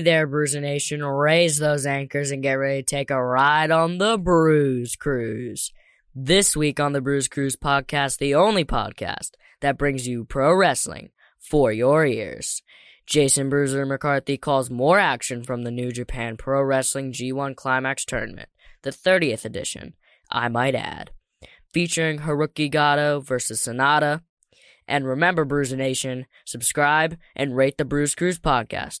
There, Bruiser Nation. Raise those anchors and get ready to take a ride on the Bruise Cruise. This week on the Bruise Cruise podcast, the only podcast that brings you pro wrestling for your ears. Jason Bruiser McCarthy calls more action from the New Japan Pro Wrestling G1 Climax Tournament, the 30th edition, I might add, featuring Haruki Gato versus Sanada. And remember, Bruiser Nation, subscribe and rate the Bruise Cruise podcast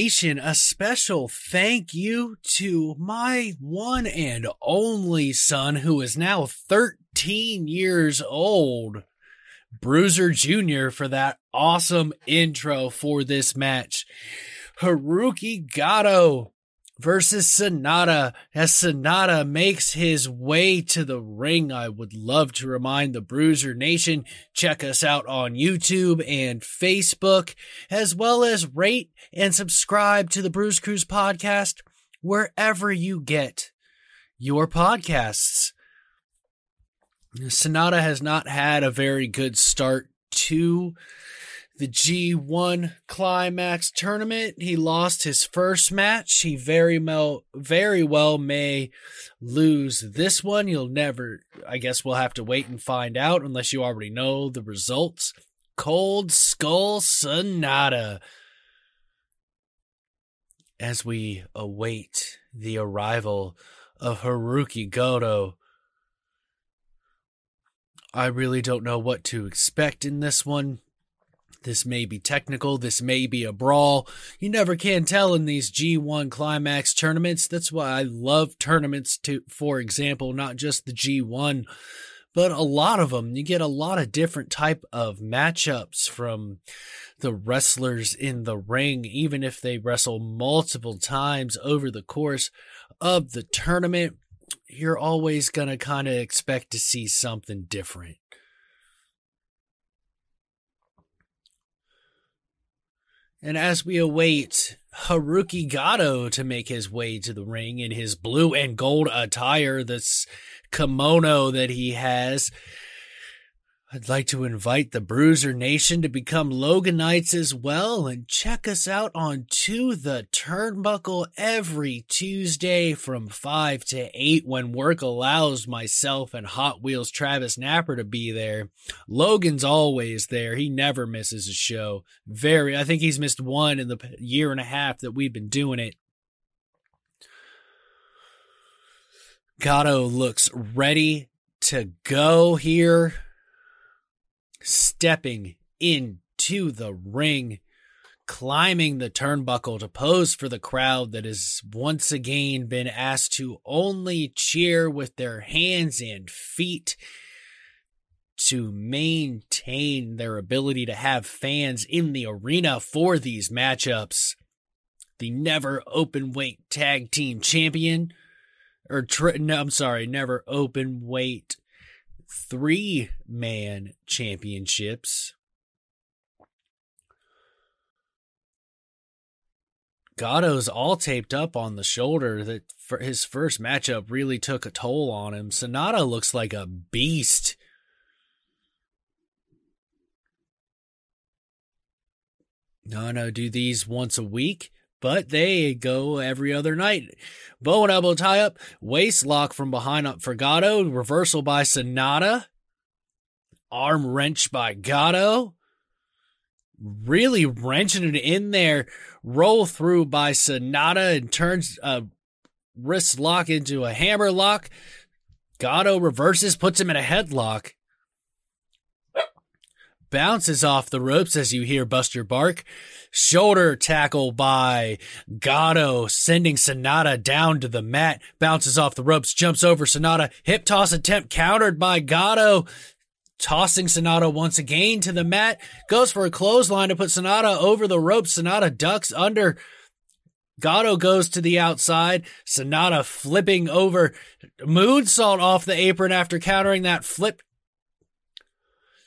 Nation? A special thank you to my one and only son, who is now 13 years old, Bruiser Jr., for that awesome intro for this match. Haruki Gato versus Sanada as Sanada makes his way to the ring. I would love to remind the Bruiser Nation, check us out on YouTube and Facebook, as well as rate and subscribe to the Bruise Cruise podcast wherever you get your podcasts. Sanada has not had a very good start to the G1 Climax tournament. He lost his first match. He very well, very well may lose this one. You'll never, I guess we'll have to wait and find out unless you already know the results. Cold Skull Sanada. As we await the arrival of Haruki Goto. I really don't know what to expect in this one. This may be technical. This may be a brawl. You never can tell in these G1 climax tournaments. That's why I love tournaments to, for example, not just the G1, but a lot of them. You get a lot of different type of matchups from the wrestlers in the ring, even if they wrestle multiple times over the course of the tournament. You're always going to kind of expect to see something different. And as we await Haruki Gato to make his way to the ring in his blue and gold attire, this kimono that he has, I'd like to invite the Bruiser Nation to become Loganites as well and check us out on To the Turnbuckle every Tuesday from 5 to 8 when work allows myself and Hot Wheels Travis Napper to be there. Logan's always there. He never misses a show. Very, I think he's missed one in the year and a half that we've been doing it. Gato looks ready to go here stepping into the ring, climbing the turnbuckle to pose for the crowd that has once again been asked to only cheer with their hands and feet to maintain their ability to have fans in the arena for these matchups. The never open weight tag team champion, or tri- no, I'm sorry, never open weight three man championships. Gato's all taped up on the shoulder that for his first matchup really took a toll on him. Sanada looks like a beast. No, no, do these once a week but they go every other night. Bow and elbow tie up, waist lock from behind up for Gato, reversal by Sanada, arm wrench by Gato, really wrenching it in there, roll through by Sanada and turns a wrist lock into a hammer lock. Gato reverses, puts him in a headlock bounces off the ropes as you hear Buster bark. Shoulder tackle by Gato, sending Sanada down to the mat. Bounces off the ropes, jumps over Sanada, Hip toss attempt countered by Gato. tossing Sanada once again to the mat, goes for a clothesline to put Sanada over the ropes. Sanada ducks under. Gato goes to the outside. Sanada flipping over. Moonsault off the apron after countering that flip.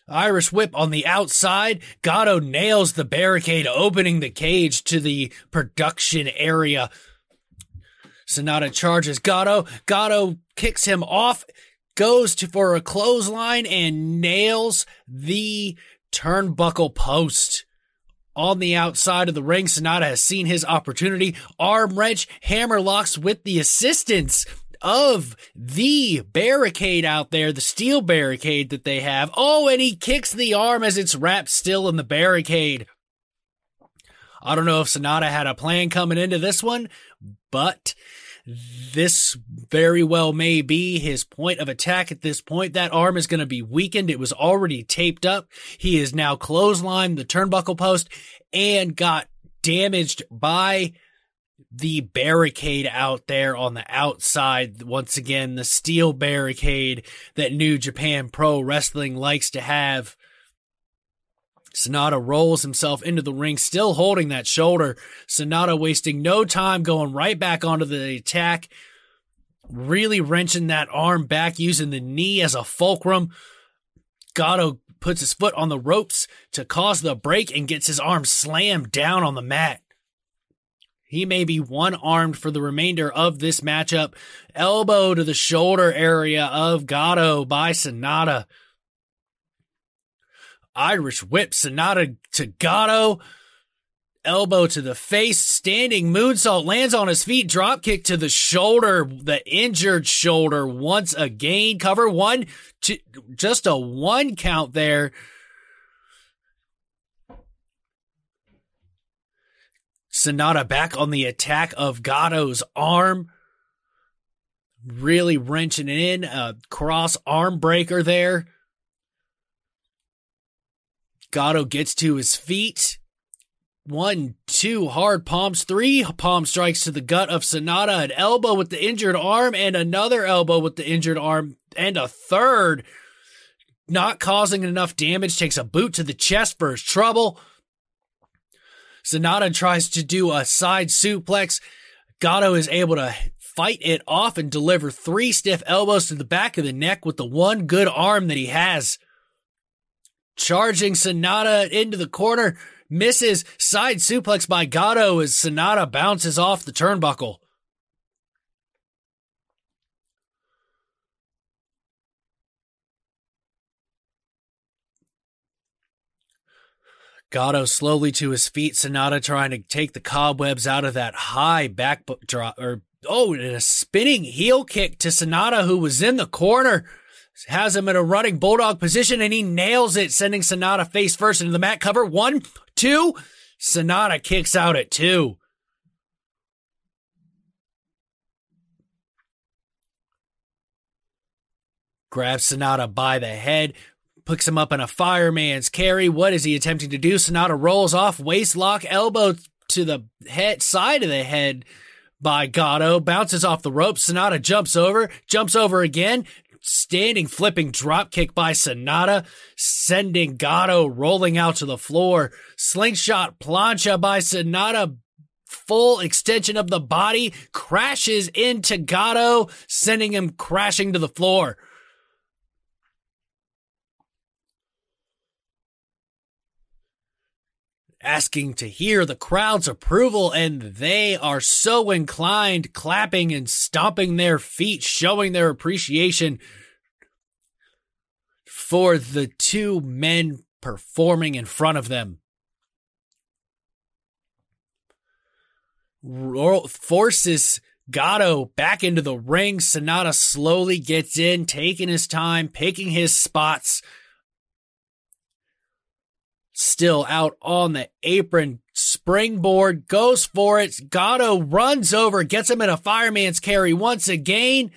Irish whip on the outside. Gato nails the barricade, opening the cage to the production area. Sanada charges Gato. Gato kicks him off goes to for a clothesline and nails the turnbuckle post. On the outside of the ring, Sanada has seen his opportunity. Arm wrench, hammer locks with the assistance of the barricade out there, the steel barricade that they have. Oh, and he kicks the arm as it's wrapped still in the barricade. I don't know if Sanada had a plan coming into this one, but this very well may be his point of attack at this point. That arm is going to be weakened. It was already taped up. He is now clotheslined the turnbuckle post and got damaged by the barricade out there on the outside. Once again, the steel barricade that New Japan Pro Wrestling likes to have. Sanada rolls himself into the ring, still holding that shoulder. Sanada wasting no time going right back onto the attack, really wrenching that arm back using the knee as a fulcrum. Gato puts his foot on the ropes to cause the break and gets his arm slammed down on the mat. He may be one armed for the remainder of this matchup. Elbow to the shoulder area of Gato by Sanada. Irish whip, Sanada to Gato, elbow to the face, standing moonsault, lands on his feet, drop kick to the shoulder, the injured shoulder once again. Cover one, just a one count there. Sanada back on the attack of Gato's arm. Really wrenching in a cross arm breaker there. Gato gets to his feet. One, two hard palms, three palm strikes to the gut of Sanada, an elbow with the injured arm, and another elbow with the injured arm, and a third. Not causing enough damage, takes a boot to the chest for his trouble. Sanada tries to do a side suplex. Gato is able to fight it off and deliver three stiff elbows to the back of the neck with the one good arm that he has. Charging Sanada into the corner, misses side suplex by Gato as Sanada bounces off the turnbuckle. Gato slowly to his feet. Sanada trying to take the cobwebs out of that high back drop or oh, and a spinning heel kick to Sanada who was in the corner has him in a running bulldog position and he nails it, sending Sanada face first into the mat cover. One, two. Sanada kicks out at two. Grabs Sanada by the head, picks him up in a fireman's carry. What is he attempting to do? Sanada rolls off, waist lock, elbow to the head, side of the head by Gato, bounces off the rope. Sanada jumps over, jumps over again, standing flipping drop kick by Sanada, sending Gato rolling out to the floor. Slingshot plancha by Sanada, full extension of the body, crashes into Gato, sending him crashing to the floor. Asking to hear the crowd's approval, and they are so inclined, clapping and stomping their feet, showing their appreciation for the two men performing in front of them. Forces Gato back into the ring. Sanada slowly gets in, taking his time, picking his spots still out on the apron. Springboard goes for it. Gato runs over, gets him in a fireman's carry once again.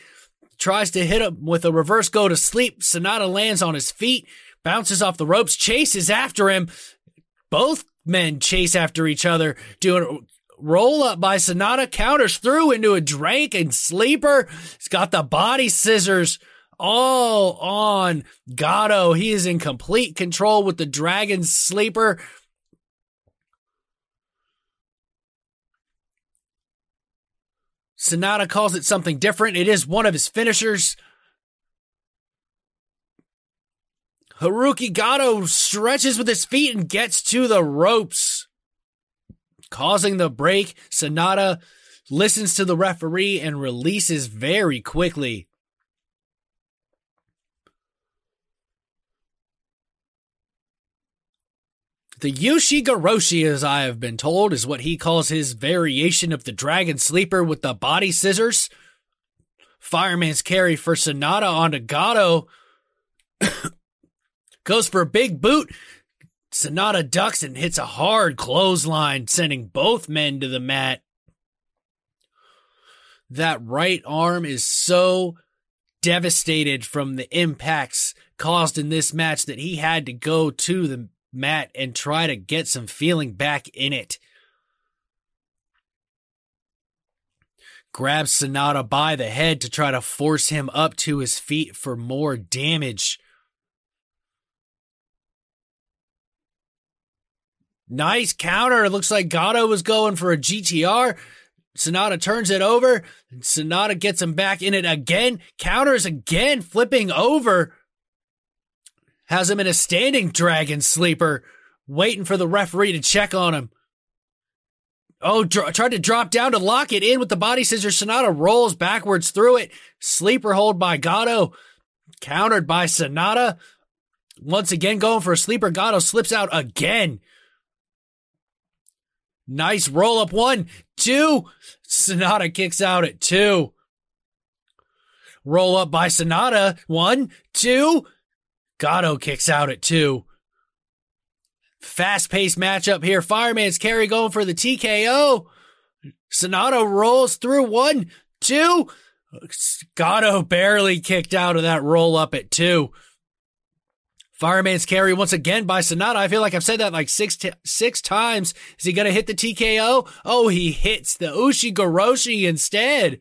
Tries to hit him with a reverse go to sleep. Sanada lands on his feet, bounces off the ropes, chases after him. Both men chase after each other, doing roll up by Sanada, counters through into a Dragon Sleeper. He's got the body scissors all on Gato. He is in complete control with the Dragon Sleeper. Sanada calls it something different. It is one of his finishers. Haruki Gato stretches with his feet and gets to the ropes, causing the break. Sanada listens to the referee and releases very quickly. The Ushigoroshi, as I have been told, is what he calls his variation of the Dragon Sleeper with the body scissors. Fireman's carry for Sanada on Gato. Goes for a big boot. Sanada ducks and hits a hard clothesline, sending both men to the mat. That right arm is so devastated from the impacts caused in this match that he had to go to the mat and try to get some feeling back in it. Grabs Sanada by the head to try to force him up to his feet for more damage. Nice counter. It looks like Gato was going for a GTR. Sanada turns it over. Sanada gets him back in it again. Counters again, flipping over has him in a standing dragon sleeper, waiting for the referee to check on him. Oh, dr- tried to drop down to lock it in with the body scissor. Sanada rolls backwards through it. Sleeper hold by Gato, countered by Sanada. Once again, going for a sleeper. Gato slips out again. Nice roll up one, two. Sanada kicks out at two. Roll up by Sanada. One, two. Gato kicks out at two. Fast paced matchup here. Fireman's carry going for the TKO. Sanada rolls through one, two. Gato barely kicked out of that roll up at two. Fireman's carry once again by Sanada. I feel like I've said that like six t- six times. Is he gonna hit the TKO? Oh, he hits the Ushigoroshi instead,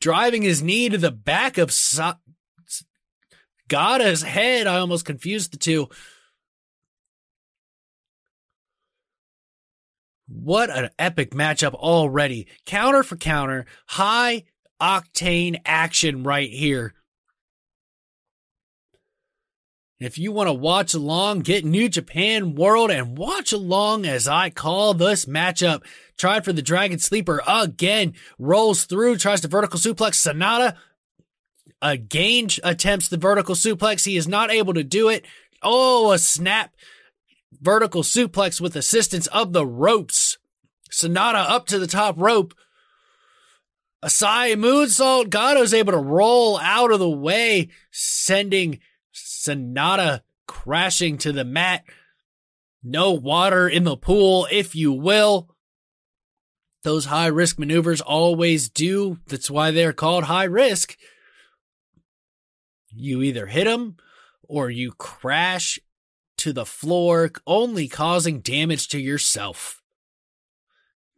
driving his knee to the back of Gato's head. I almost confused the two. What an epic matchup already. Counter for counter, high octane action right here. If you want to watch along, get New Japan World and watch along as I call this matchup. Tried for the Dragon Sleeper again, rolls through, tries to vertical suplex Sanada. Again attempts the vertical suplex. He is not able to do it. Oh, a snap vertical suplex with assistance of the ropes. Sanada up to the top rope. Asai moonsault. Gato's able to roll out of the way, sending Sanada crashing to the mat. No water in the pool, if you will. Those high risk maneuvers always do. That's why they're called high risk. You either hit him or you crash to the floor, only causing damage to yourself.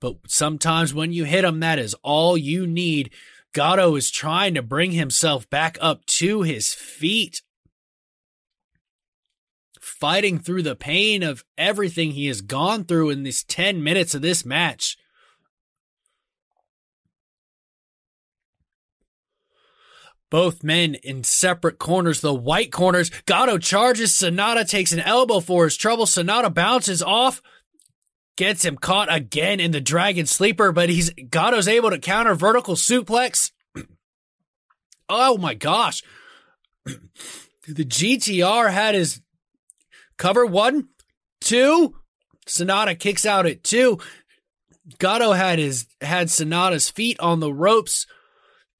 But sometimes when you hit him, that is all you need. Gato is trying to bring himself back up to his feet, fighting through the pain of everything he has gone through in these 10 minutes of this match. Both men in separate corners, the white corners. Gato charges. Sanada takes an elbow for his trouble. Sanada bounces off, gets him caught again in the dragon sleeper, but he's Gato's able to counter vertical suplex. oh my gosh. the GTR had his cover one, two. Sanada kicks out at two. Gato had his had Sanada's feet on the ropes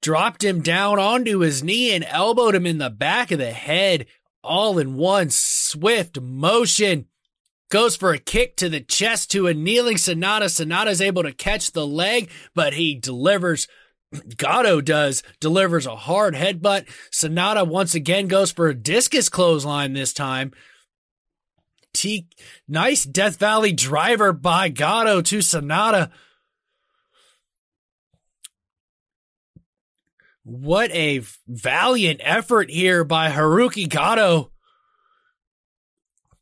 dropped him down onto his knee and elbowed him in the back of the head all in one swift motion. Goes for a kick to the chest to a kneeling Sanada. Sanada's able to catch the leg, but he delivers. Gato does, delivers a hard headbutt. Sanada once again goes for a discus clothesline this time. T- nice Death Valley driver by Gato to Sanada. What a valiant effort here by Haruki Gato.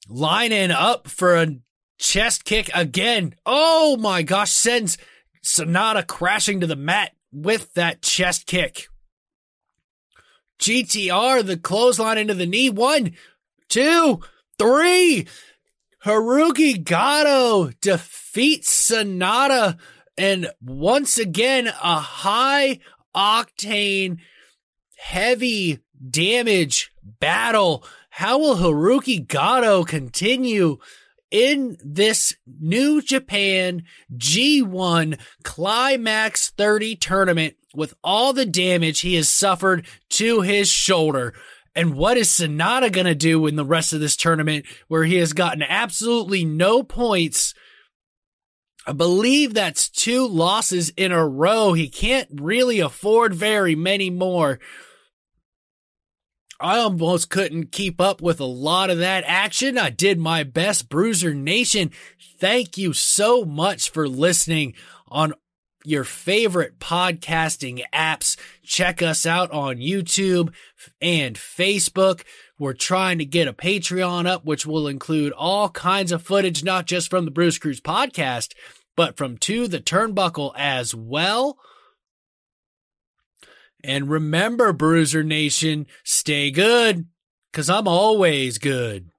Lining up for a chest kick again. Oh my gosh, sends Sanada crashing to the mat with that chest kick. GTR, the clothesline into the knee. One, two, three. Haruki Gato defeats Sanada. And once again, a high octane, heavy damage battle. How will Haruki Gato continue in this New Japan G1 Climax 30 tournament with all the damage he has suffered to his shoulder? And what is Sanada going to do in the rest of this tournament where he has gotten absolutely no points? I believe that's two losses in a row. He can't really afford very many more. I almost couldn't keep up with a lot of that action. I did my best. Bruiser Nation, thank you so much for listening on your favorite podcasting apps. Check us out on YouTube and Facebook. We're trying to get a Patreon up, which will include all kinds of footage, not just from the Bruise Cruise podcast, but from To the Turnbuckle as well. And remember, Bruiser Nation, stay good, cause I'm always good.